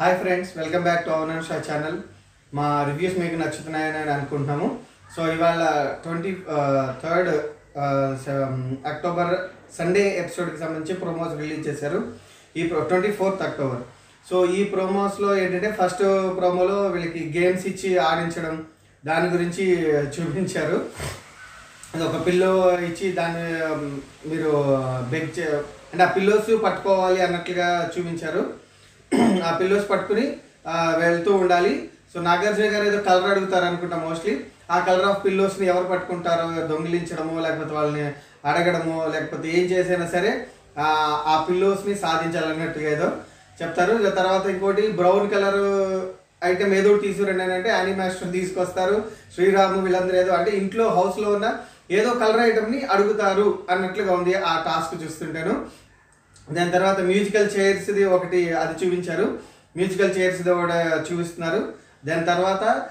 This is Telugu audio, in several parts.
Hi friends welcome back to our show channel మా రివ్యూస్ మీకు నచ్చుతున్నాయని నేను అనుకుంటున్నాము. సో ఇవాళ ట్వంటీ థర్డ్ అక్టోబర్ సండే ఎపిసోడ్కి సంబంధించి ప్రోమోస్ రిలీజ్ చేశారు. ఈ ట్వంటీ ఫోర్త్ అక్టోబర్ సో ఈ ప్రోమోస్లో ఏంటంటే ఫస్ట్ ప్రోమోలో వీళ్ళకి గేమ్స్ ఇచ్చి ఆడించడం దాని గురించి చూపించారు. అది ఒక పిల్లో ఇచ్చి దాన్ని మీరు uh, బెగ్ చే అంటే ఆ పిల్లోస్ పట్టుకోవాలి అన్నట్లుగా చూపించారు. ఆ పిల్లోస్ పట్టుకుని వెళ్తూ ఉండాలి. సో నాగార్జున గారు ఏదో కలర్ అడుగుతారు అనుకుంటా మోస్ట్లీ ఆ కలర్ ఆఫ్ పిల్లోస్ని ఎవరు పట్టుకుంటారో దొంగిలించడమో లేకపోతే వాళ్ళని అడగడమో లేకపోతే ఏం చేసైనా సరే ఆ, పిల్లోస్ని సాధించాలన్నట్టుగా ఏదో చెప్తారు. తర్వాత ఇంకోటి బ్రౌన్ కలర్ ఐటమ్ ఏదో ఒకటి తీసుకురండి అని అంటే యానిమాస్టర్ తీసుకొస్తారు. శ్రీరాము వీళ్ళందరూ ఏదో అంటే ఇంట్లో హౌస్లో ఉన్న ఏదో కలర్ ఐటమ్ని అడుగుతారు అన్నట్లుగా ఉంది ఆ టాస్క్ చూస్తుంటాను. దాని తర్వాత మ్యూజికల్ చైర్స్ది ఒకటి అది చూపించారు. మ్యూజికల్ చైర్స్ది ఒకటి చూపిస్తున్నారు. దాని తర్వాత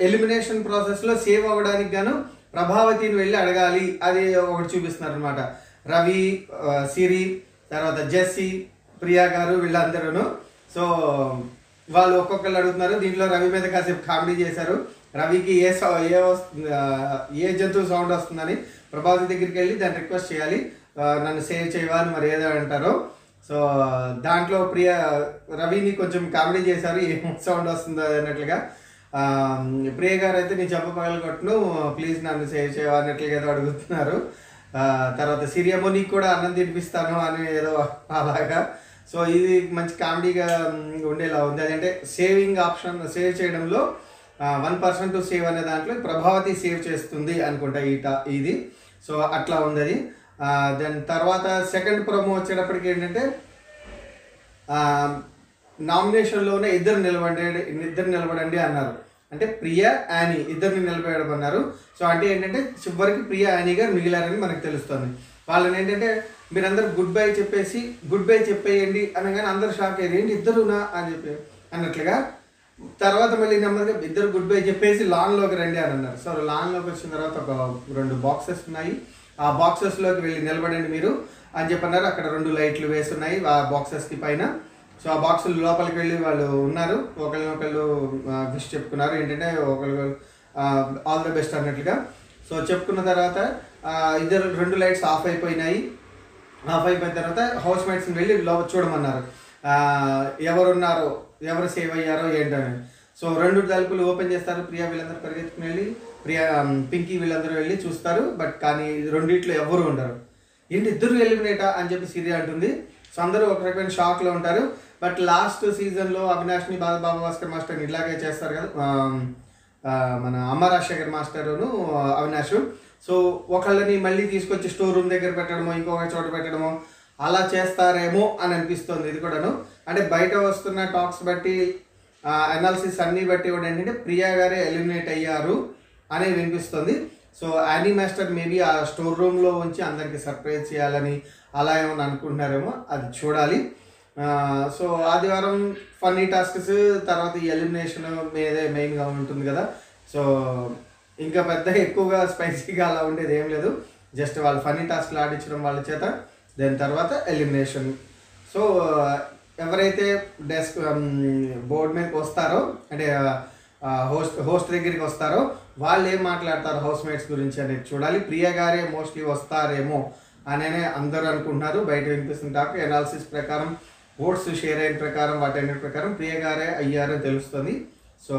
ఎలిమినేషన్ ప్రాసెస్లో సేవ్ అవ్వడానికి గాను ప్రభావతిని వెళ్ళి అడగాలి. అది ఒకటి చూపిస్తున్నారు అనమాట రవి సిరి తర్వాత జెస్సీ ప్రియా గారు వీళ్ళందరూను. సో వాళ్ళు ఒక్కొక్కరు అడుగుతున్నారు. దీంట్లో రవి మీద కాసేపు కామెడీ చేశారు. రవికి ఏ సౌ- ఏ వస్తుంది ఏ జంతువు సౌండ్ వస్తుందని ప్రభావతి దగ్గరికి వెళ్ళి దాన్ని రిక్వెస్ట్ చేయాలి. నన్ను సేవ్ చేయవని మరి ఏదో అంటారు. సో దాంట్లో ప్రియ రవిని కొంచెం కామెడీ చేశారు ఏం సౌండ్ వస్తుందో అన్నట్లుగా. ప్రియ గారు అయితే నేను చెప్ప పగలగొట్టును ప్లీజ్ నన్ను సేవ్ చేయవా అన్నట్లుగా ఏదో అడుగుతున్నారు. తర్వాత సిరియమో నీకు కూడా అన్నం తినిపిస్తాను అని ఏదో అలాగా. సో ఇది మంచి కామెడీగా ఉండేలా ఉంది. అదంటే సేవింగ్ ఆప్షన్ సేవ్ చేయడంలో వన్ పర్సెంట్ సేవ్ అనే దాంట్లో ప్రభావతి సేవ్ చేస్తుంది అనుకుంటా ఈ ఇది. సో అట్లా ఉంది అది. దాని తర్వాత సెకండ్ ప్రోమో వచ్చేటప్పటికి ఏంటంటే నామినేషన్లోనే ఇద్దరు నిలబడి ఇద్దరు నిలబడండి అన్నారు. అంటే ప్రియా యానీ ఇద్దరిని నిలబెడమన్నారు సో అంటే ఏంటంటే చివరికి ప్రియా యానీ గారు మిగిలారని మనకు తెలుస్తుంది. వాళ్ళని ఏంటంటే మీరందరూ గుడ్ బై చెప్పేసి గుడ్ బై చెప్పేయండి అనగానే అందరు షాక్ అయ్యారు. ఏంటి ఇద్దరునా? అని చెప్పి అన్నట్లుగా తర్వాత మళ్ళీ నెమ్మదిగా ఇద్దరు గుడ్ బై చెప్పేసి లాన్లోకి రండి అని అన్నారు. సో లాన్లోకి వచ్చిన తర్వాత ఒక రెండు బాక్సెస్ ఉన్నాయి. ఆ బాక్సెస్లోకి వెళ్ళి నిలబడండి మీరు. అని చెప్పన్నారు. అక్కడ రెండు లైట్లు వేసి ఉన్నాయి ఆ బాక్సెస్కి పైన. సో ఆ బాక్సులు లోపలికి వెళ్ళి వాళ్ళు ఉన్నారు. ఒకరినొకళ్ళు విష్ చెప్పుకున్నారు. ఏంటంటే ఒకళ్ళు ఆల్ ద బెస్ట్ అన్నట్లుగా. సో చెప్పుకున్న తర్వాత ఇద్దరు రెండు లైట్స్ ఆఫ్ అయిపోయినాయి. ఆఫ్ అయిపోయిన తర్వాత హౌస్ మేట్స్ని వెళ్ళి లోపల చూడమన్నారు. ఎవరున్నారో ఎవరు సేవ్ అయ్యారో ఏంటని సో రెండు తలుపులు ఓపెన్ చేస్తారు. ప్రియా వీళ్ళందరూ పరిగెత్తుకుని వెళ్ళి ప్రియా పింకీ వీళ్ళందరూ వెళ్ళి చూస్తారు. బట్ కానీ రెండిట్లో ఎవ్వరు ఉండరు. ఏంటి ఇద్దరు ఎలిమినేటా అని చెప్పి సిరి అంటుంది. సో అందరూ ఒక రకమైన షాక్లో ఉంటారు. బట్ లాస్ట్ సీజన్లో అవినాష్ని బాబా బాబా భాస్కర్ మాస్టర్ని ఇలాగే చేస్తారు కదా మన అమ్మ రాజశేఖర్ మాస్టరును అవినాష్. సో ఒకళ్ళని మళ్ళీ తీసుకొచ్చి స్టోర్ రూమ్ దగ్గర పెట్టడమో ఇంకొక చోట పెట్టడమో అలా చేస్తారేమో అని అనిపిస్తుంది ఇది కూడాను. అంటే బయట వస్తున్న టాక్స్ బట్టి అనాలిసిస్ అన్ని బట్టి కూడా ఏంటంటే ప్రియా గారే ఎలిమినేట్ అయ్యారు అనేది వినిపిస్తుంది. సో యానీ మాస్టర్ మేబీ ఆ స్టోర్ రూమ్లో ఉంచి అందరికి సర్ప్రైజ్ చేయాలని అలా ఏమైనా అనుకుంటున్నారేమో అది చూడాలి. సో ఆదివారం ఫన్నీ టాస్క్స్ తర్వాత ఎలిమినేషన్ మీదే మెయిన్గా ఉంటుంది కదా. సో ఇంకా పెద్ద ఎక్కువగా స్పైసీగా అలా ఉండేది ఏం లేదు. జస్ట్ వాళ్ళు ఫన్నీ టాస్క్లు ఆడించడం వాళ్ళ చేత దాని తర్వాత ఎలిమినేషన్ సో ఎవరైతే డెస్క్ బోర్డు మీదకి వస్తారో అంటే హోస్ట్ హోస్ట్ దగ్గరికి వస్తారో వాళ్ళు ఏం మాట్లాడతారు హౌస్ మేట్స్ గురించి అనేది చూడాలి. ప్రియ గారే మోస్ట్లీ వస్తారేమో అనే అందరూ అనుకుంటున్నారు. బయట వినిపిస్తున్న టాక్ ఎనాలిసిస్ ప్రకారం ఓట్స్ షేర్ అయిన ప్రకారం వాటన్నిటి ప్రకారం ప్రియ గారే అయ్యారని తెలుస్తుంది. సో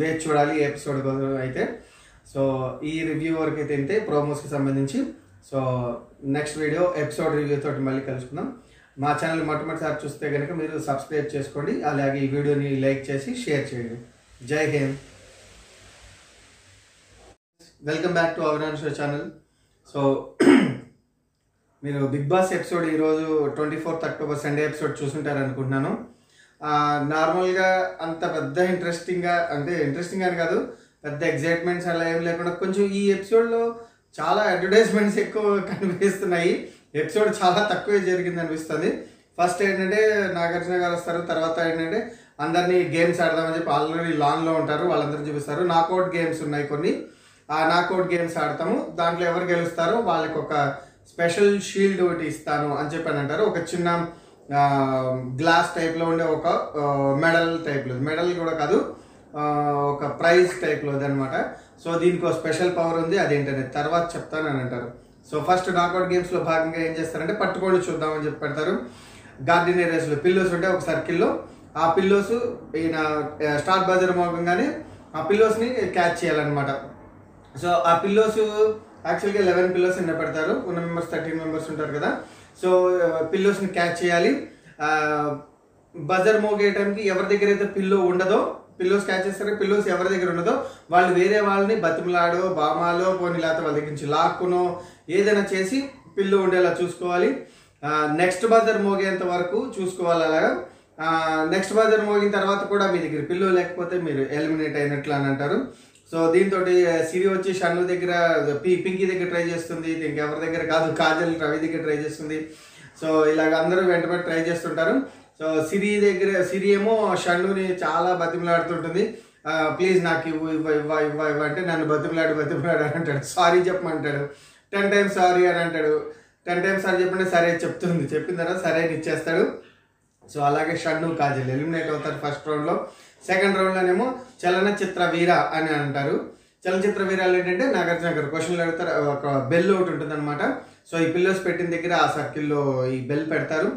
వేచి చూడాలి ఎపిసోడ్ అయితే. సో ఈ రివ్యూ వరకు అయితే ప్రోమోస్కి సంబంధించి. So next video episode review తోటి మళ్ళీ కలుసుకుందాం. మా ఛానల్ మొట్టమొదటిసారి చూస్తే కనుక మీరు సబ్స్క్రైబ్ చేసుకోండి. అలాగే ఈ వీడియోని లైక్ చేసి షేర్ చేయండి. Jai Hind. Welcome back to our own show channel so మీరు బిగ్ బాస్ ఎపిసోడ్ ఈరోజు twenty fourth October Sunday episode చూసుంటారు అనుకుంటున్నాను. నార్మల్గా అంత పెద్ద ఇంట్రెస్టింగ్గా అంటే ఇంట్రెస్టింగ్ అని కాదు పెద్ద ఎగ్జైట్మెంట్స్ అలా ఏం లేకుండా కొంచెం ఈ ఎపిసోడ్లో చాలా అడ్వర్టైజ్మెంట్స్ ఎక్కువ కనిపిస్తున్నాయి. ఎపిసోడ్ చాలా తక్కువే జరిగింది అనిపిస్తుంది. ఫస్ట్ ఏంటంటే నాగార్జున గారు వస్తారు తర్వాత ఏంటంటే అందరినీ గేమ్స్ ఆడదామని చెప్పి ఆల్రెడీ లాన్లో ఉంటారు వాళ్ళందరూ చూపిస్తారు. నాకౌట్ గేమ్స్ ఉన్నాయి కొన్ని. ఆ నాకౌట్ గేమ్స్ ఆడతాము. దాంట్లో ఎవరు గెలుస్తారో వాళ్ళకి ఒక స్పెషల్ షీల్డ్ ఒకటి ఇస్తాను అని చెప్పి అని అంటారు. ఒక చిన్న గ్లాస్ టైప్లో ఉండే ఒక మెడల్ టైప్లో మెడల్ కూడా కాదు ఒక ప్రైజ్ టైప్లో అనమాట సో దీనికి ఒక స్పెషల్ పవర్ ఉంది అదేంటనే తర్వాత చెప్తానని అంటారు. సో ఫస్ట్ నాకౌట్ గేమ్స్లో భాగంగా ఏం చేస్తారంటే పట్టుకోళ్ళు చూద్దామని చెప్పి పెడతారు. గార్డెన్ ఏరియాస్లో పిల్లోస్ ఉంటే ఒక సర్కిల్లో ఆ పిల్లోస్ ఈయన స్టార్ బజర్ మోగంగానే ఆ పిల్లోస్ని క్యాచ్ చేయాలన్నమాట. సో ఆ పిల్లోస్ యాక్చువల్గా లెవెన్ పిల్లోస్ ఎన్న పెడతారు. ఉన్న మెంబర్స్ థర్టీన్ మెంబర్స్ ఉంటారు కదా. సో పిల్లోస్ని క్యాచ్ చేయాలి. బజర్ మోగే టైంకి ఎవరి దగ్గర అయితే పిల్లో ఉండదో పిల్లోస్ క్యాచ్ చేస్తారో పిల్లోస్ ఎవరి దగ్గర ఉండదో వాళ్ళు వేరే వాళ్ళని బతిమలాడో బామాలో పోనీ లేకపోతే వాళ్ళ దగ్గర నుంచి లాక్కునో ఏదైనా చేసి పిల్లు ఉండేలా చూసుకోవాలి. నెక్స్ట్ బజర్ మోగేంత వరకు చూసుకోవాలి అలాగా. నెక్స్ట్ బజర్ మోగిన తర్వాత కూడా మీ దగ్గర పిల్లు లేకపోతే మీరు ఎలిమినేట్ అయినట్లు అని అంటారు. సో దీంతో సిరి వచ్చి షన్ను దగ్గర పి పింకీ దగ్గర ట్రై చేస్తుంది ఇంకెవరి దగ్గర కాదు కాజల్ రవి దగ్గర ట్రై చేస్తుంది. సో ఇలాగ అందరూ వెంటబడి ట్రై చేస్తుంటారు. సో సిరి దగ్గర సిరి ఏమో షన్నుని చాలా బతిమలాడుతుంటుంది. ప్లీజ్ నాకు ఇవ్వు ఇవ్వ ఇవ్వ ఇవ్వ ఇవ్వ అంటే నన్ను బతిమలాడు బతిమలాడు అని అంటాడు. సారీ చెప్పమంటాడు. టెన్ టైమ్స్ సారీ అని అంటాడు. టెన్ టైమ్స్ సారీ చెప్పంటే సరే చెప్తుంది. చెప్పిన తర్వాత సరే అని ఇచ్చేస్తాడు. సో అలాగే షన్ను కాజల్ ఎలిమినేట్ అవుతారు ఫస్ట్ రౌండ్లో సెకండ్ రౌండ్లోనేమో చలనచిత్ర వీర అని అంటారు. చలనచిత్ర వీరాలు ఏంటంటే నాగార్జున గారు. క్వశ్చన్లు అడుగుతారు. ఒక బెల్ ఒకటి ఉంటుంది అనమాట సో ఈ పిల్లోస్ పెట్టిన దగ్గర ఆ సర్కిల్లో ఈ బెల్ పెడతారు.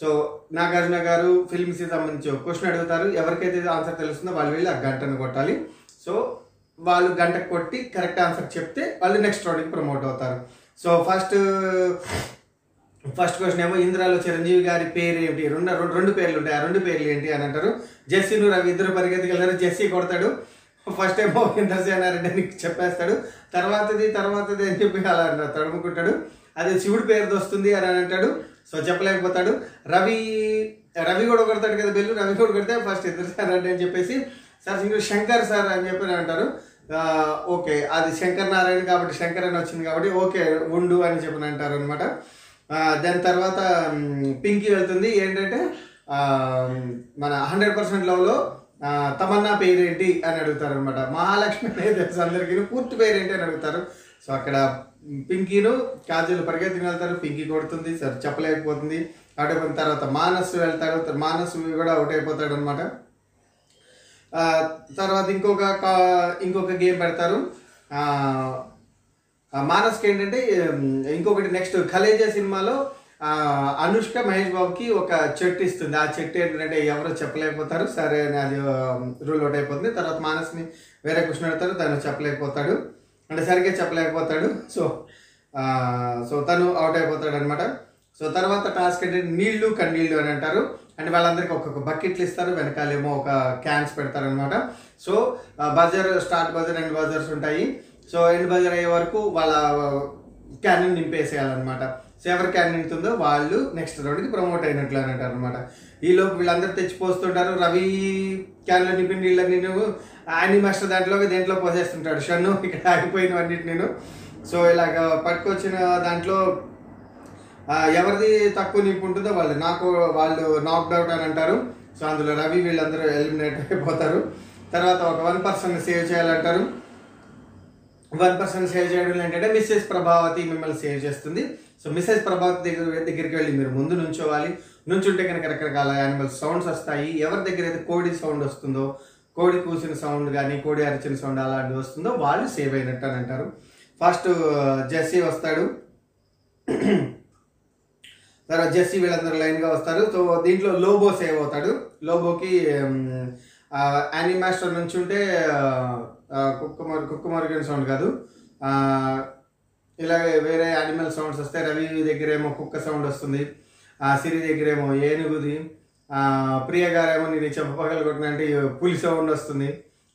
సో నాగార్జున గారు ఫిల్మ్స్కి సంబంధించి క్వశ్చన్ అడుగుతారు. ఎవరికైతే ఆన్సర్ తెలుస్తుందో వాళ్ళు వెళ్ళి ఆ గంటను కొట్టాలి. సో వాళ్ళు గంట కొట్టి కరెక్ట్ ఆన్సర్ చెప్తే వాళ్ళు నెక్స్ట్ రౌండ్కి ప్రమోట్ అవుతారు. సో ఫస్ట్ ఫస్ట్ క్వశ్చన్ ఏమో ఇంద్రాలో చిరంజీవి గారి పేరు ఏంటి? రెండు రెండు పేర్లు ఉంటాయి. ఆ రెండు పేర్లు ఏంటి అని అంటారు. జెస్సీను రవి ఇద్దరు పరిగెత్తుకెళ్ళారు జెస్సీ కొడతాడు. ఫస్ట్ ఏమో ఇంద్రసేనారెడ్డి అని చెప్పేస్తాడు. తర్వాతది తర్వాతది అని చెప్పి అలా తడుముకుంటాడు. అది శివుడి పేరుది వస్తుంది అని అంటాడు. సో చెప్పలేకపోతాడు. రవి రవి కూడా కొడతాడు కదా బెల్లు? రవి కూడా కొడితే ఫస్ట్ ఇంద్రసేనారెడ్డి అని చెప్పేసి సార్ ఇంకో శంకర్ సార్ అని చెప్పి అంటారు. ఓకే అది శంకర్ నారాయణ కాబట్టి శంకర్ అని వచ్చింది కాబట్టి ఓకే ఉండు అని చెప్పి అంటారు అనమాట దాని తర్వాత పింకీ వెళ్తుంది. ఏంటంటే మన హండ్రెడ్ పర్సెంట్ లవ్లో తమన్నా పేరేంటి అని అడుగుతారు అనమాట మహాలక్ష్మి అనేది తెలుసు అందరికీ. పూర్తి పేరేంటి అని అడుగుతారు. సో అక్కడ పింకీను కాజల్ పరిగెత్తుకుని వెళ్తారు పింకీ కొడుతుంది సరే చెప్పలేకపోతుంది. అటు తర్వాత మానస్ వెళ్తాడు మానస్ కూడా అవుట్ అయిపోతాడు అనమాట తర్వాత ఇంకొక ఇంకొక గేమ్ పెడతారు. మానస్కి ఏంటంటే ఇంకొకటి నెక్స్ట్ ఖలేజా సినిమాలో అనుష్క మహేష్ బాబుకి ఒక చెట్టు ఇస్తుంది. ఆ చెట్టు ఏంటంటే ఎవరో చెప్పలేకపోతారు. సరే అని అది రూల్ అవుట్ అయిపోతుంది. తర్వాత మానస్ని వేరే క్వశ్చన్ పెడతారు తను చెప్పలేకపోతాడు. అంటే సరిగ్గా చెప్పలేకపోతాడు. సో సో తను అవుట్ అయిపోతాడు అనమాట సో తర్వాత టాస్క్ అంటే నీళ్ళు కన్నీళ్ళు అని అంటారు. అంటే వాళ్ళందరికీ ఒక్కొక్క బకెట్లు ఇస్తారు. వెనకాలేమో ఒక క్యాన్స్ పెడతారు అనమాట so buzzer start buzzer end buzzers ఉంటాయి. సో ఎండ్ బజర్ అయ్యే వరకు వాళ్ళ క్యాన్ నింపేసేయాలన్నమాట. ఎవరి క్యాన్ ఉందో వాళ్ళు నెక్స్ట్ రౌండ్కి ప్రమోట్ అయినట్లు అని అంటారు అనమాట ఈలోపు వీళ్ళందరూ తెచ్చిపోస్తుంటారు రవి క్యాన్లో నింపిన వీళ్ళని నేను యానీ మాస్టర్ దాంట్లో దేంట్లో పోసేస్తుంటాడు. షన్ను ఇక్కడ ఆగిపోయినవన్నిటి నేను సో ఇలాగ పట్టుకొచ్చిన దాంట్లో ఎవరిది తక్కువ నింపు ఉంటుందో వాళ్ళు నాకు వాళ్ళు నాక్డౌట్ అని అంటారు. సో అందులో రవి వీళ్ళందరూ ఎలిమినేట్ అయిపోతారు. తర్వాత ఒక వన్ పర్సన్ సేవ్ చేయాలంటారు. వన్ పర్సన్ సేవ్ చేయడం ఏంటంటే మిస్సెస్ ప్రభావతి మిమ్మల్ని సేవ్ చేస్తుంది. సో మిస్సెస్ ప్రభాత్ దగ్గర దగ్గరికి వెళ్ళి మీరు ముందు నుంచోవాలి. నుంచుంటే కనుక రకరకాల యానిమల్ సౌండ్స్ వస్తాయి. ఎవరి దగ్గర అయితే కోడి సౌండ్ వస్తుందో కోడి కూసిన సౌండ్ కానీ కోడి అరిచిన సౌండ్ అలాంటివి వస్తుందో వాళ్ళు సేవ్ అయినట్టు అని అంటారు. ఫస్ట్ జెస్సీ వస్తాడు. తర్వాత జెస్సీ వీళ్ళందరూ లైన్గా వస్తారు. సో దీంట్లో లోబో సేవ్ అవుతాడు. లోబోకి యానిమాస్టర్ నుంచి ఉంటే కుక్క మరు కుక్క సౌండ్ కాదు. ఇలాగే వేరే యానిమల్ సౌండ్స్ వస్తే రవి దగ్గర ఏమో కుక్క సౌండ్ వస్తుంది. ఆ సిరి దగ్గర ఏమో ఏనుగుది ప్రియ గారేమో నేను చెప్పగల కొట్టినంటే పులి సౌండ్ వస్తుంది.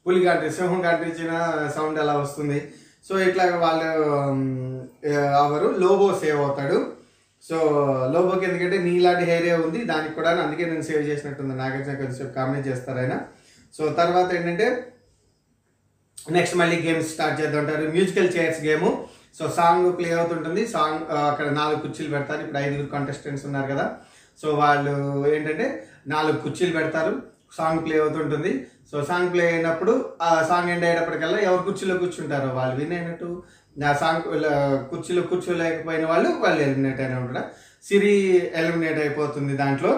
పులి కాంటి సింహం కంటించిన సౌండ్ అలా వస్తుంది. సో ఇట్లా వాళ్ళు అవరు. ఎవరు లోబో సేవ్ అవుతాడు. సో లోబోకి ఎందుకంటే నీలాంటి హెయిరే ఉంది. దానికి కూడా అందుకే నేను సేవ్ చేసినట్టుంది. నాగార్జున కొంచెం కామెంట్ చేస్తారు ఆయన. సో తర్వాత ఏంటంటే నెక్స్ట్ మళ్ళీ games start చేద్దాంటారు musical chairs game so song play అవుతుంటుంది. సాంగ్ అక్కడ నాలుగు కుర్చీలు పెడతారు. ఇప్పుడు ఐదుగురు కంటెస్టెంట్స్ ఉన్నారు కదా. సో వాళ్ళు ఏంటంటే నాలుగు కుర్చీలు పెడతారు. సాంగ్ ప్లే అవుతుంటుంది. సో సాంగ్ ప్లే అయినప్పుడు ఆ సాంగ్ ఎండ్ అయ్యేటప్పటికల్లా ఎవరు కుర్చీలో కూర్చుంటారో వాళ్ళు విన్ అయినట్టు ఆ సాంగ్ కుర్చీలో కూర్చోలేకపోయిన వాళ్ళు వాళ్ళు ఎలిమినేట్ అయిన ఉంటారు సిరి ఎలిమినేట్ అయిపోతుంది దాంట్లో.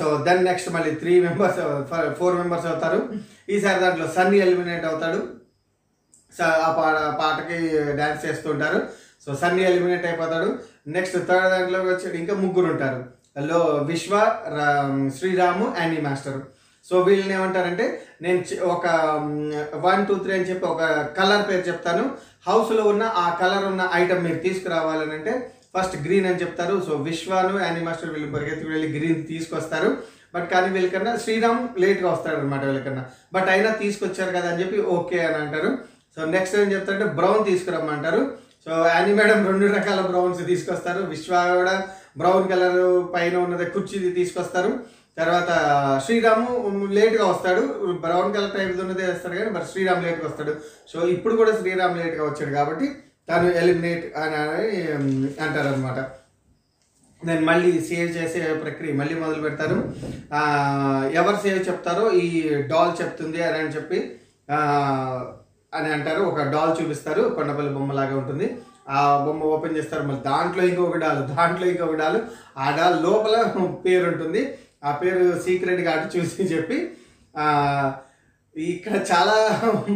సో దెన్ నెక్స్ట్ మళ్ళీ త్రీ మెంబర్స్ ఫోర్ మెంబర్స్ అవుతారు. ఈసారి దాంట్లో సన్నీ ఎలిమినేట్ అవుతాడు. ఆ పాట పాటకి డాన్స్ చేస్తుంటారు. సో సన్నీ ఎలిమినేట్ అయిపోతాడు. నెక్స్ట్ థర్డ్ దాంట్లో వచ్చి ఇంకా ముగ్గురు ఉంటారు లో విశ్వ రా- శ్రీరాము యానీ మాస్టర్ సో వీళ్ళని ఏమంటారంటే నేను ఒక వన్ టూ త్రీ అని చెప్పి ఒక కలర్ పేరు చెప్తాను. హౌస్లో ఉన్న ఆ కలర్ ఉన్న ఐటమ్ మీరు తీసుకురావాలని అంటే ఫస్ట్ గ్రీన్ అని చెప్తారు. సో విశ్వాను యానీ మాస్టర్ వీళ్ళు పరిగెత్తుకు వెళ్ళి గ్రీన్ తీసుకొస్తారు. బట్ కానీ వీళ్ళకన్నా శ్రీరామ్ లేట్గా వస్తాడు అనమాట వీళ్ళకన్నా. బట్ అయినా తీసుకొచ్చారు కదా అని చెప్పి ఓకే అని అంటారు. సో నెక్స్ట్ ఏం చెప్తారంటే బ్రౌన్ తీసుకురమ్మంటారు. సో యానీ మేడం రెండు రకాల బ్రౌన్స్ తీసుకొస్తారు. విశ్వ కూడా బ్రౌన్ కలర్ పైన ఉన్నది కుర్చీది తీసుకొస్తారు. తర్వాత శ్రీరాము లేట్గా వస్తాడు. బ్రౌన్ కలర్ టైప్ ఉన్నదే వస్తాడు కానీ బట్ శ్రీరామ్ లేట్గా వస్తాడు. సో ఇప్పుడు కూడా శ్రీరామ్ లేట్గా వచ్చాడు కాబట్టి తను ఎలిమినేట్ అని అంటారు అనమాట నేను మళ్ళీ సేవ్ చేసే ప్రక్రియ మళ్ళీ మొదలు పెడతారు. ఎవరు సేవ్ చెప్తారో ఈ డాల్ చెప్తుంది అని చెప్పి అని అంటారు. ఒక డాల్ చూపిస్తారు. కొండపల్లి బొమ్మలాగా ఉంటుంది. ఆ బొమ్మ ఓపెన్ చేస్తారు. మళ్ళీ దాంట్లో ఇంకొక డాల్ దాంట్లో ఇంకొక డాల్. ఆ డాల్ లోపల పేరు ఉంటుంది ఆ పేరు సీక్రెట్గా అటు చూసి చెప్పి ఇక్కడ చాలా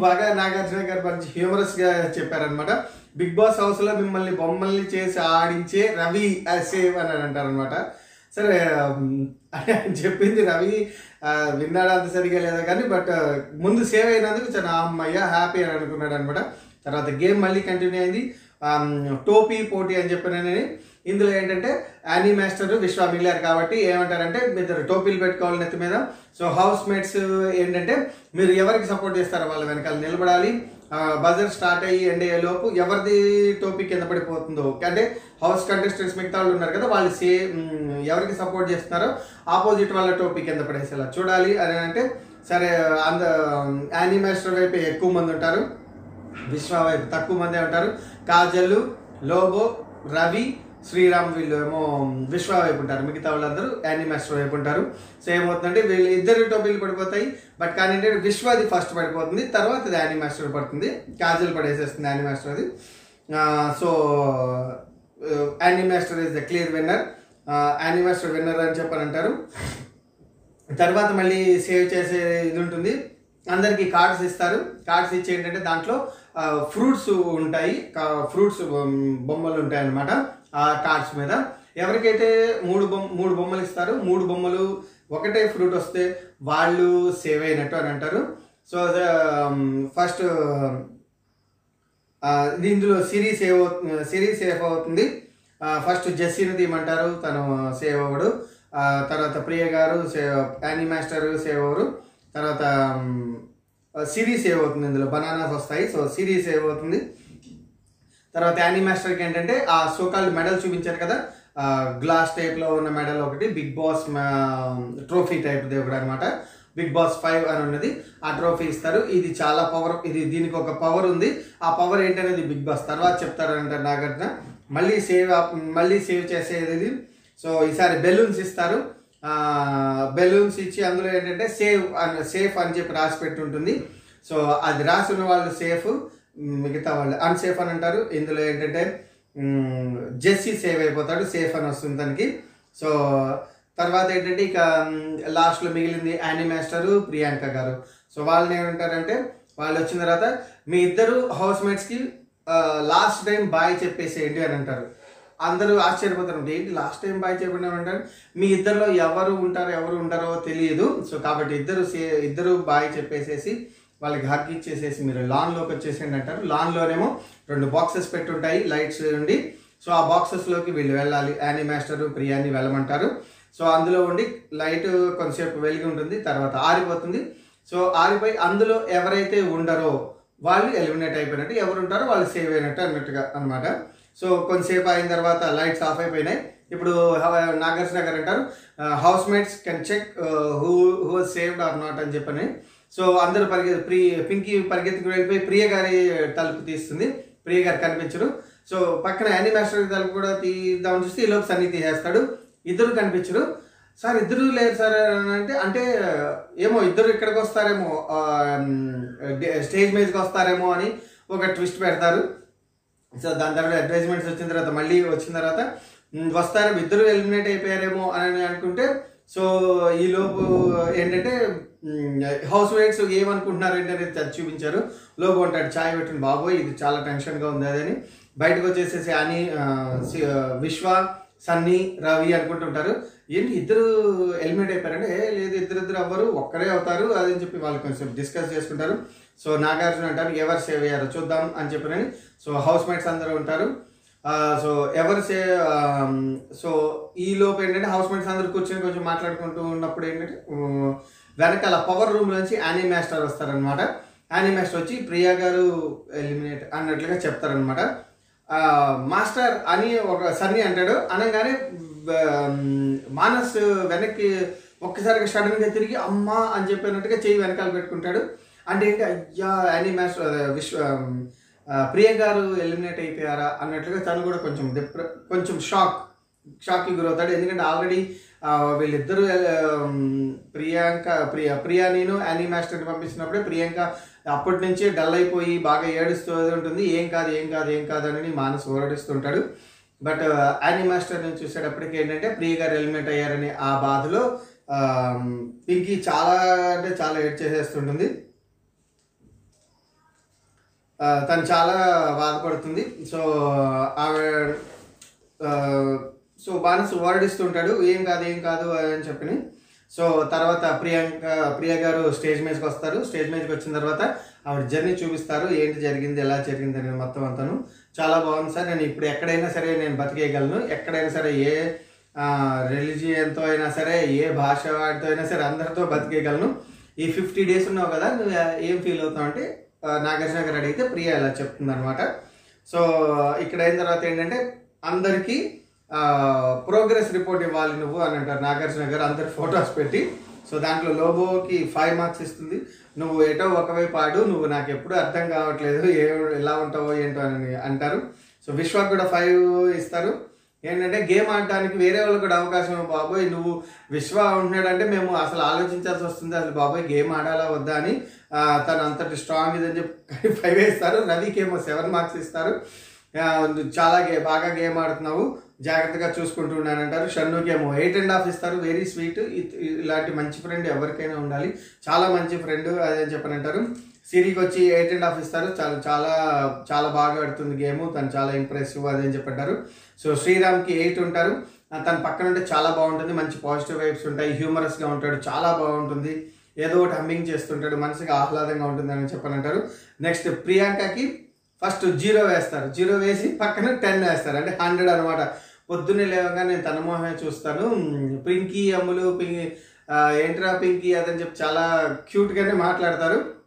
బాగా నాగార్జున గారు మంచి హ్యూమరస్గా చెప్పారనమాట బిగ్ బాస్ హౌస్లో మిమ్మల్ని బొమ్మల్ని చేసి ఆడించే రవి సేవ్ అని అంటారనమాట సరే అని చెప్పింది రవి. విన్నాడు విన్నాడా అంత సరిగా లేదా కానీ బట్ ముందు సేవ్ అయినందుకు చాలా అమ్మయ్య హ్యాపీ అని అనుకున్నాడు అనమాట తర్వాత గేమ్ మళ్ళీ కంటిన్యూ అయింది. టోపీ పోటీ అని చెప్పిన ఇందులో ఏంటంటే యానీ మాస్టర్ విశ్వ మిగిలారు కాబట్టి ఏమంటారంటే ఇద్దరు టోపీలు పెట్టుకోవాలి నెత్తి మీద. సో హౌస్ మేట్స్ ఏంటంటే మీరు ఎవరికి సపోర్ట్ చేస్తారో వాళ్ళ వెనకాల నిలబడాలి. బజర్ స్టార్ట్ అయ్యి ఎండ్ అయ్యే లోపు ఎవరిది టోపిక్ కింద పడిపోతుందో అంటే హౌస్ కంటెస్టెంట్స్ మిగతా వాళ్ళు ఉన్నారు కదా వాళ్ళు సే ఎవరికి సపోర్ట్ చేస్తున్నారో ఆపోజిట్ వాళ్ళ టోపిక్ కింద పడేసేలా చూడాలి. అని అంటే సరే అంద యానీ మాస్టర్ వైపు ఎక్కువ మంది ఉంటారు. విశ్వ వైపు తక్కువ మంది ఉంటారు. కాజల్ లోబో రవి శ్రీరామ్ వీళ్ళు ఏమో విశ్వ వైపు ఉంటారు. మిగతా వాళ్ళందరూ యానిమాస్టర్ వైపు ఉంటారు. సో ఏమవుతుందంటే వీళ్ళు ఇద్దరు టోపీలు పడిపోతాయి. బట్ కానీ ఏంటంటే విశ్వది ఫస్ట్ పడిపోతుంది. తర్వాత ఇది యానిమాస్టర్ పడుతుంది. కాజల్ పడేసేస్తుంది యానిమాస్టర్ అది. So Annie master is the clear winner Annie master winner అని చెప్పని అంటారు తర్వాత మళ్ళీ సేవ్ చేసే ఇది ఉంటుంది. అందరికీ కార్డ్స్ ఇస్తారు. కార్డ్స్ ఇచ్చి ఏంటంటే దాంట్లో ఫ్రూట్స్ ఉంటాయి. ఫ్రూట్స్ బొమ్మలు ఉంటాయి అన్నమాట ఆ కార్డ్స్ మీద. ఎవరికైతే మూడు బొమ్మ మూడు బొమ్మలు ఇస్తారు మూడు బొమ్మలు ఒకటే ఫ్రూట్ వస్తే వాళ్ళు సేవ్ అయినట్టు అని అంటారు. సో ఫస్ట్ ఇందులో సిరీస్ సేవ్ అవుతుంది సిరీస్ సేవ్ అవుతుంది. ఫస్ట్ జెస్సీని తీయమంటారు. తను సేవ్ అవ్వడు. తర్వాత ప్రియ గారు సేవ్ యానీ మాస్టర్ సేవ్ అవ్వరు. తర్వాత సిరీస్ సేవ్ అవుతుంది ఇందులో? బనానాస్ వస్తాయి. సో సిరీస్ సేవ్ అవుతుంది తర్వాత యానీ మాస్టర్కి ఏంటంటే ఆ సోకాల్ మెడల్ చూపించారు కదా? గ్లాస్ టైప్లో ఉన్న మెడల్ ఒకటి బిగ్ బాస్ ట్రోఫీ టైప్ ఒకటి అనమాట బిగ్ బాస్ ఫైవ్ అని ఉన్నది. ఆ ట్రోఫీ ఇస్తారు. ఇది చాలా పవర్ ఇది దీనికి ఒక పవర్ ఉంది. ఆ పవర్ ఏంటనేది బిగ్ బాస్ తర్వాత చెప్తారంట నాగార్జున. మళ్ళీ సేవ్ మళ్ళీ సేవ్ చేసేది. సో ఈసారి బెలూన్స్ ఇస్తారు. బెలూన్స్ ఇచ్చి అందులో ఏంటంటే సేవ్ అని సేఫ్ అని చెప్పి రాసి పెట్టుంటుంది. సో అది రాసి ఉన్న వాళ్ళు సేఫ్ మిగతా వాళ్ళు అన్సేఫ్ అని అంటారు. ఇందులో ఏంటంటే జెస్సీ సేవ్ అయిపోతాడు సేఫ్ అని వస్తుంది తనకి. సో తర్వాత ఏంటంటే ఇక లాస్ట్లో మిగిలింది యానీ మాస్టరు ప్రియాంక గారు. సో వాళ్ళని ఏమంటారంటే వాళ్ళు వచ్చిన తర్వాత మీ ఇద్దరు హౌస్ మేట్స్కి లాస్ట్ టైం బాయ్ చెప్పేసేయండి అని అంటారు. అందరూ ఆశ్చర్యపోతారు. ఏంటి? లాస్ట్ టైం బాయ్ చెప్పండి అంటారు మీ ఇద్దరిలో ఎవరు ఉంటారో ఎవరు ఉంటారో తెలియదు. సో కాబట్టి ఇద్దరు సే- ఇద్దరు బాయ్ చెప్పేసేసి వాళ్ళకి హక్ ఇచ్చేసేసి మీరు లాన్లోకి వచ్చేసేయండి అంటారు. లాన్లోనేమో రెండు బాక్సెస్ పెట్టుంటాయి లైట్స్ ఉండి. సో ఆ బాక్సెస్లోకి వీళ్ళు వెళ్ళాలి. యానీ మాస్టరు ప్రియాని వెళ్ళమంటారు. సో అందులో ఉండి లైట్ కొంతసేపు వెలిగి ఉంటుంది తర్వాత ఆరిపోతుంది. సో ఆరిపోయి అందులో ఎవరైతే ఉండరో వాళ్ళు ఎలిమినేట్ అయిపోయినట్టు ఎవరు ఉంటారో వాళ్ళు సేవ్ అయినట్టు అన్నట్టుగా అనమాట సో కొంతసేపు అయిన తర్వాత లైట్స్ ఆఫ్ అయిపోయినాయి. ఇప్పుడు హవ- నాగార్జున గారు అంటారు housemates can check who who saved or not అని చెప్పని. సో అందరూ పరిగె ప్రి పింకి పరిగెత్తుకు వెళ్ళిపోయి ప్రియ గారి తలుపు తీస్తుంది. ప్రియ గారు కనిపించరు. సో పక్కన యానీ మాస్టర్ తలుపు కూడా తీద్దామని చూస్తే ఈలోపు లోపు సన్నీ తీసేస్తాడు. ఇద్దరు కనిపించరు. సార్ ఇద్దరు లేరు సార్ అంటే అంటే ఏమో ఇద్దరు ఇక్కడికి వస్తారేమో స్టేజ్ మీదకి వస్తారేమో అని ఒక ట్విస్ట్ పెడతారు. సో దాని తర్వాత అడ్వర్టైజ్మెంట్స్ వచ్చిన తర్వాత మళ్ళీ వచ్చిన తర్వాత వస్తారు? ఇద్దరు ఎలిమినేట్ అయిపోయారేమో అని అనుకుంటే సో ఈ లోపు ఏంటంటే హౌస్ వైఫ్స్ ఏమనుకుంటున్నారు ఏంటనేది అది చూపించారు. లోపు ఉంటాడు ఛాయ్ పెట్టిన బాబోయ్ ఇది చాలా టెన్షన్గా ఉంది అదని బయటకు వచ్చేసేసి అని సి- విశ్వ సన్నీ రవి అనుకుంటుంటారు ఏంటి ఇద్దరు ఎలిమినేట్ అయిపోయారంటే? లేదు ఇద్దరు ఇద్దరు అవ్వరు ఒక్కరే అవుతారు అదని చెప్పి వాళ్ళు కొంచెం డిస్కస్ చేసుకుంటారు. సో నాగార్జున అంటారు ఎవరు సేవ్ అయ్యారో చూద్దాం అని చెప్పినని. సో హౌస్ మేట్స్ అందరూ ఉంటారు. సో ఎవరు సే సో ఈ లోపు ఏంటంటే హౌస్ మేట్స్ అందరూ కూర్చొని కొంచెం మాట్లాడుకుంటూ ఉన్నప్పుడు ఏంటంటే వెనకాల పవర్ రూమ్ నుంచి యానీ మాస్టర్ వస్తారనమాట యానీ మాస్టర్ వచ్చి ప్రియా గారు ఎలిమినేట్ అన్నట్లుగా చెప్తారనమాట మాస్టర్ అని ఒక సన్ని అంటాడు. అనగానే మానస్ వెనక్కి ఒక్కసారిగా సడన్గా తిరిగి అమ్మా అని చెప్పినట్టుగా చెయ్యి వెనకాల పెట్టుకుంటాడు. అంటే ఏంటి అయ్యా యానీ మాస్టర్ విశ్వ ఆ, ప్రియ గారు ఎలిమినేట్ అయిపోయారా అన్నట్లుగా తను కూడా కొంచెం డిప్రె కొంచెం షాక్ షాక్కి గురవుతాడు. ఎందుకంటే ఆల్రెడీ వీళ్ళిద్దరూ ప్రియాంక ప్రియ ప్రియా నేను యానీ మాస్టర్ని పంపించినప్పుడే ప్రియాంక అప్పటి నుంచే డల్ అయిపోయి బాగా ఏడుస్తూ ఉంటుంది. ఏం కాదు ఏం కాదు ఏం కాదు అని మానసు ఓరడిస్తుంటాడు. బట్ యానీ నుంచి చూసేటప్పటికి ఏంటంటే ప్రియ గారు ఎలిమినేట్ అయ్యారని ఆ బాధలో పింకీ చాలా అంటే చాలా ఏడ్ చేసేస్తుంటుంది తను చాలా బాధపడుతుంది. సో ఆమె సో బానస్ ఓరడిస్తుంటాడు. ఏం కాదు ఏం కాదు అని చెప్పని. సో తర్వాత ప్రియాంక ప్రియ గారు స్టేజ్ మీదకి వస్తారు. స్టేజ్ మీదకి వచ్చిన తర్వాత ఆవిడ జర్నీ చూపిస్తారు. ఏంటి జరిగింది ఎలా జరిగింది అనేది మొత్తం అంతాను. చాలా బాగుంది సార్. నేను ఇప్పుడు ఎక్కడైనా సరే నేను బతికేయగలను. ఎక్కడైనా సరే ఏ రిలీజియన్తో అయినా సరే ఏ భాష వాడితో అయినా సరే అందరితో బతికేయగలను. ఈ ఫిఫ్టీ డేస్ ఉన్నావు కదా నువ్వు ఏం ఫీల్ అవుతావు అంటే నాగార్జున గారు అడిగితే ప్రియ ఇలా చెప్తుందనమాట సో ఇక్కడ అయిన తర్వాత ఏంటంటే అందరికీ ప్రోగ్రెస్ రిపోర్ట్ ఇవ్వాలి నువ్వు అని అంటారు నాగార్జున గారు అందరి ఫొటోస్ పెట్టి సో దాంట్లో లోబోకి ఫైవ్ మార్క్స్ ఇస్తుంది. నువ్వు ఎటో ఒకవైపు ఆడు నువ్వు నాకు ఎప్పుడు అర్థం కావట్లేదు ఏ ఎలా ఉంటావో ఏంటో అని అంటారు. సో విశ్వాక్ కూడా ఫైవ్ ఇస్తారు. ఏంటంటే గేమ్ ఆడడానికి వేరే వాళ్ళకి కూడా అవకాశం బాబోయ్. నువ్వు విశ్వ ఉంటున్నాడంటే మేము అసలు ఆలోచించాల్సి వస్తుంది. అసలు బాబోయ్ గేమ్ ఆడాలా వద్దా అని తను అంతటి స్ట్రాంగ్ ఇదని చెప్పి ఫైవ్ ఇస్తారు రవికి ఏమో సెవెన్ మార్క్స్ ఇస్తారు. చాలా గే బాగా గేమ్ ఆడుతున్నావు. జాగ్రత్తగా చూసుకుంటూ ఉన్నానంటారు షన్నుకి ఏమో ఎయిట్ అండ్ హాఫ్ ఇస్తారు. వెరీ స్వీట్ ఇలాంటి మంచి ఫ్రెండ్ ఎవరికైనా ఉండాలి. చాలా మంచి ఫ్రెండ్ అదే చెప్పని అంటారు సిరికి వచ్చి ఎయిట్ అండ్ హాఫ్ ఇస్తారు. చాలా చాలా చాలా బాగా ఆడుతుంది గేమ్. తను చాలా ఇంప్రెసివ్ అదే అని చెప్పంటారు. సో శ్రీరామ్కి ఎయిట్ ఉంటారు. తన పక్కన ఉంటే చాలా బాగుంటుంది. మంచి పాజిటివ్ వైబ్స్ ఉంటాయి. హ్యూమరస్గా ఉంటాడు. చాలా బాగుంటుంది. ఏదో ఒకటి హమ్మింగ్ చేస్తుంటాడు మనసుకి ఆహ్లాదంగా ఉంటుందని చెప్పని అంటారు నెక్స్ట్ ప్రియాంకకి ఫస్ట్ జీరో వేస్తారు. జీరో వేసి పక్కన టెన్ వేస్తారు. అంటే హండ్రెడ్ అనమాట పొద్దున్నే లేవగా నేను తనమోహమే చూస్తాను. పింకీ అమ్ములు పింకీ ఏంట్రా పింకీ అదని చెప్పి చాలా క్యూట్గానే మాట్లాడతారు.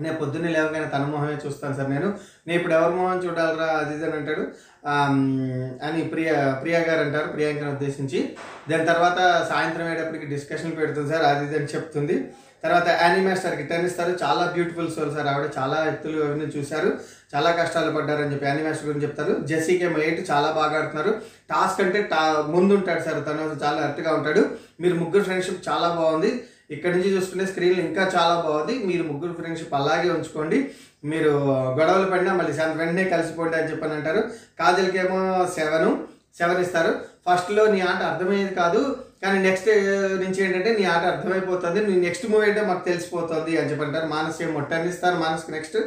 నేను పొద్దున్నే లేవగానే తన మొహమే చూస్తాను సార్ నేను. నేను ఇప్పుడు ఎవరి మొహం చూడాలరా అది ఇది అని అంటాడు. అని ప్రియ ప్రియా గారు అంటారు ప్రియాంకను ఉద్దేశించి. దాని తర్వాత సాయంత్రం అయ్యేటప్పటికి డిస్కషన్ పెడుతుంది సార్ అది ఇది అని చెప్తుంది. తర్వాత యానిమేస్టర్ టెన్ ఇస్తారు. చాలా బ్యూటిఫుల్ సోల్ సార్. ఆవిడ చాలా ఎత్తులు అవన్నీ చూశారు. చాలా కష్టాలు పడ్డారని చెప్పి యానిమాస్టర్ గురించి చెప్తారు. జెస్సీకి ఏమో చాలా బాగా ఆడుతున్నారు. టాస్క్ అంటే టా ముందు ఉంటాడు సార్. తను చాలా అర్ట్గా ఉంటాడు. మీరు ముగ్గురు ఫ్రెండ్షిప్ చాలా బాగుంది. ఇక్కడ నుంచి చూసుకునే స్క్రీన్ ఇంకా చాలా బాగుంది. మీరు ముగ్గురు ఫ్రెండ్షిప్ అలాగే ఉంచుకోండి. మీరు గొడవలు పడినా మళ్ళీ సెవెన్ వెంటనే కలిసిపోండి అని చెప్పని అంటారు. కాజల్కేమో సెవెన్ సెవెన్ ఇస్తారు ఫస్ట్లో నీ ఆట అర్థమయ్యేది కాదు. కానీ నెక్స్ట్ నుంచి ఏంటంటే నీ ఆట అర్థమైపోతుంది. నీ నెక్స్ట్ మూవీ ఏంటో మాకు తెలిసిపోతుంది అని చెప్పి అంటారు. మానస్ ఏమో టెన్ ఇస్తారు. మానస్కి నెక్స్ట్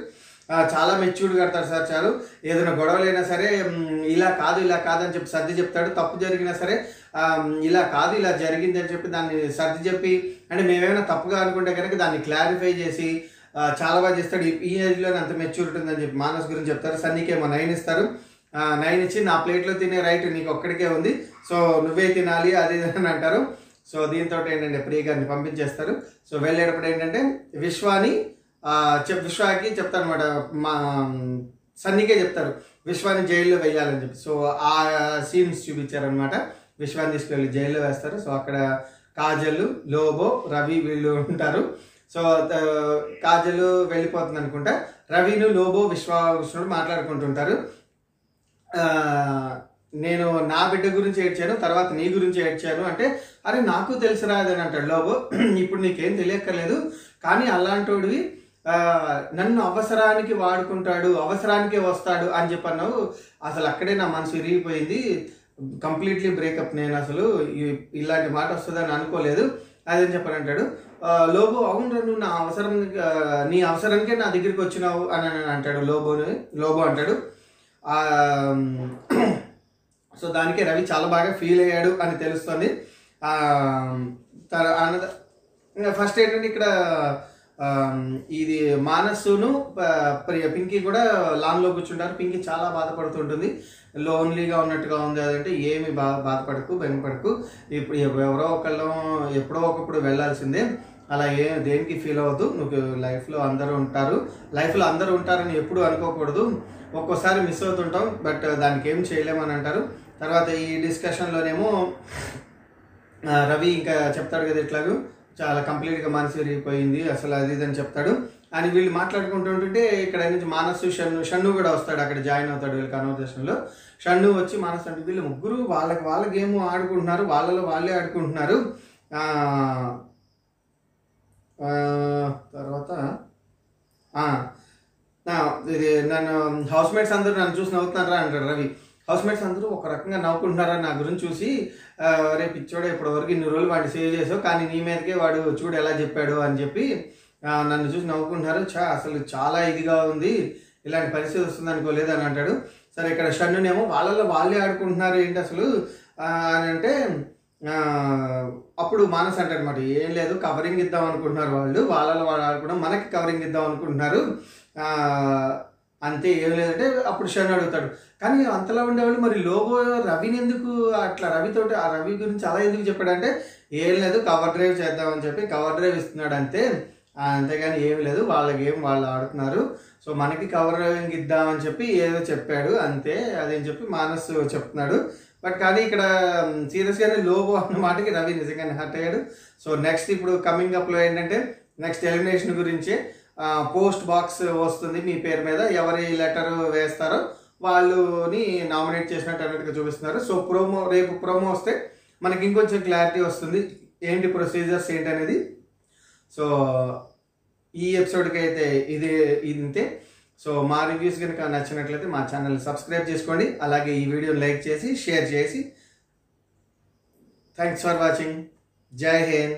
చాలా మెచ్యూర్డ్ కడతారు సార్ చాలు ఏదైనా గొడవలైనా సరే ఇలా కాదు ఇలా కాదు అని చెప్పి సర్ది చెప్తాడు. తప్పు జరిగినా సరే ఇలా కాదు ఇలా జరిగింది అని చెప్పి దాన్ని సర్ది చెప్పి అంటే మేమేమైనా తప్పుగా అనుకుంటే కనుక దాన్ని క్లారిఫై చేసి చాలా బాగా చేస్తాడు. ఈ- ఏజ్లోనే ఏజ్లో అంత మెచ్యూరిటీ ఉందని చెప్పి మానస్ గురించి చెప్తారు. సన్నీకేమో నైన్ ఇస్తారు. నైన్ ఇచ్చి నా ప్లేట్లో తినే రైట్ నీకు ఒక్కడికే ఉంది. సో నువ్వే తినాలి అది అని అంటారు. సో దీంతో ఏంటంటే ప్రియ గారిని పంపించేస్తారు. సో వెళ్ళేటప్పుడు ఏంటంటే విశ్వాని చెప్ విశ్వాకి చెప్తారనమాట మా సన్నీకే చెప్తారు. విశ్వాన్ని జైల్లో వేయాలని చెప్పి. సో ఆ సీన్స్ చూపించారనమాట విశ్వాన్ని తీసుకెళ్ళి జైల్లో వేస్తారు. సో అక్కడ కాజల్ లోబో రవి వీళ్ళు ఉంటారు. సో కాజలు కాజల్ వెళ్ళిపోతుంది అనుకుంటా. రవిను లోబో విశ్వకృష్ణుడు మాట్లాడుకుంటుంటారు. నేను నా బిడ్డ గురించి ఏడ్చాను తర్వాత నీ గురించి ఏడ్చాను అంటే అరే నాకు తెలుసురా అని అంటాడు లోబో. ఇప్పుడు నీకేం తెలియక్కర్లేదు. కానీ అలాంటోడివి నన్ను అవసరానికి వాడుకుంటాడు అవసరానికే వస్తాడు అని చెప్పన్నావు. అసలు అక్కడే నా మనసు విరిగిపోయింది. కంప్లీట్లీ బ్రేకప్ నేను అసలు. ఇలాంటి మాట వస్తుందని అనుకోలేదు. అదని చెప్పని అంటాడు లోబో అవును నువ్వు నా అవసరం నీ అవసరానికే నా దగ్గరికి వచ్చినావు అని అంటాడు లోబోని లోబో అంటాడు. సో దానికి రవి చాలా బాగా ఫీల్ అయ్యాడు అని తెలుస్తుంది. ఇంకా ఫస్ట్ ఏంటంటే ఇక్కడ ఇది మానస్సును ప్రియ పింకీ కూడా లాన్లో కూర్చుంటారు. పింకీ చాలా బాధపడుతుంటుంది. లోన్లీగా ఉన్నట్టుగా ఉంది. అదంటే ఏమి బా బాధపడకు భయపడకు. ఇప్పుడు ఎవరో ఒకళ్ళు ఎప్పుడో ఒకప్పుడు వెళ్ళాల్సిందే. అలా ఏ దేనికి ఫీల్ అవ్వద్దు. నువ్వు లైఫ్లో అందరూ ఉంటారు. లైఫ్లో అందరూ ఉంటారని ఎప్పుడు అనుకోకూడదు. ఒక్కోసారి మిస్ అవుతుంటాం. బట్ దానికి ఏం చేయలేమని అంటారు తర్వాత ఈ డిస్కషన్లోనేమో రవి ఇంకా చెప్తాడు కదా ఇట్లాగూ. చాలా కంప్లీట్గా మనసు విరిగిపోయింది. అసలు అది ఇది అని చెప్తాడు. అని వీళ్ళు మాట్లాడుకుంటుంటే ఇక్కడ నుంచి మానసు షన్ను షన్ను కూడా వస్తాడు అక్కడ జాయిన్ అవుతాడు వీళ్ళ కన్వర్జేషన్లో షన్ను వచ్చి మానసు అంటే వీళ్ళు ముగ్గురు వాళ్ళకి వాళ్ళ గేమ్ ఆడుకుంటున్నారు వాళ్ళలో వాళ్ళే ఆడుకుంటున్నారు. తర్వాత ఇది నన్ను హౌస్మేట్స్ అందరూ నన్ను చూసి నవ్వుతున్నారా అంటాడు రవి. హౌస్మేట్స్ అందరూ ఒక రకంగా నవ్వుకుంటున్నారా నా గురించి చూసి రేపు ఇచ్చోడే ఇప్పటి వరకు ఇన్ని రోజులు వాడిని సేవ్ చేసావు కానీ నీ మీదకే వాడు చూడు ఎలా చెప్పాడు అని చెప్పి నన్ను చూసి నవ్వుకుంటున్నారు. చా అసలు చాలా ఇదిగా ఉంది. ఇలాంటి పరిస్థితి వస్తుంది అనుకోలేదు అని అంటాడు. సరే ఇక్కడ షన్నునేమో వాళ్ళలో వాళ్ళే ఆడుకుంటున్నారు ఏంటి అసలు? అని అంటే అప్పుడు మానస్ అంటాడు ఏం లేదు కవరింగ్ ఇద్దాం అనుకుంటున్నారు వాళ్ళు. వాళ్ళలో వాళ్ళు ఆడుకోవడం మనకి కవరింగ్ ఇద్దాం అనుకుంటున్నారు. అంతే ఏం లేదంటే అప్పుడు షన్ అడుగుతాడు. కానీ అంతలా ఉండేవాళ్ళు మరి లోగో రవిని ఎందుకు అట్లా రవితోటి ఆ రవి గురించి అలా ఎందుకు చెప్పాడంటే ఏం లేదు కవర్ డ్రైవ్ చేద్దామని చెప్పి కవర్ డ్రైవ్ ఇస్తున్నాడు అంతే. అంతేగాని ఏం లేదు. వాళ్ళ గేమ్ వాళ్ళు ఆడుతున్నారు. సో మనకి కవరింగ్ ఇద్దామని చెప్పి ఏదో చెప్పాడు. అంతే. అదేం చెప్పి మానస్ చెప్తున్నాడు. బట్ కానీ ఇక్కడ సీరియస్గానే లోగో అన్న మాటకి రవి నిజంగానే హర్ట్ అయ్యాడు. సో నెక్స్ట్ ఇప్పుడు కమింగ్ అప్లో ఏంటంటే నెక్స్ట్ ఎలిమినేషన్ గురించి పోస్ట్ బాక్స్ వస్తుంది మీ పేరు మీద. ఎవరి లెటర్ వేస్తారో వాళ్ళని నామినేట్ చేసినట్టు అన్నట్టుగా చూపిస్తున్నారు. సో ప్రోమో రేపు ప్రోమో వస్తే మనకి ఇంకొంచెం క్లారిటీ వస్తుంది. ఏంటి ప్రొసీజర్స్ ఏంటి అనేది సో ఈ ఎపిసోడ్కి అయితే ఇది ఇంతే. సో మా రివ్యూస్ కనుక నచ్చినట్లయితే మా ఛానల్ సబ్స్క్రైబ్ చేసుకోండి. అలాగే ఈ వీడియో లైక్ చేసి షేర్ చేసి. Thanks for watching Jai Hind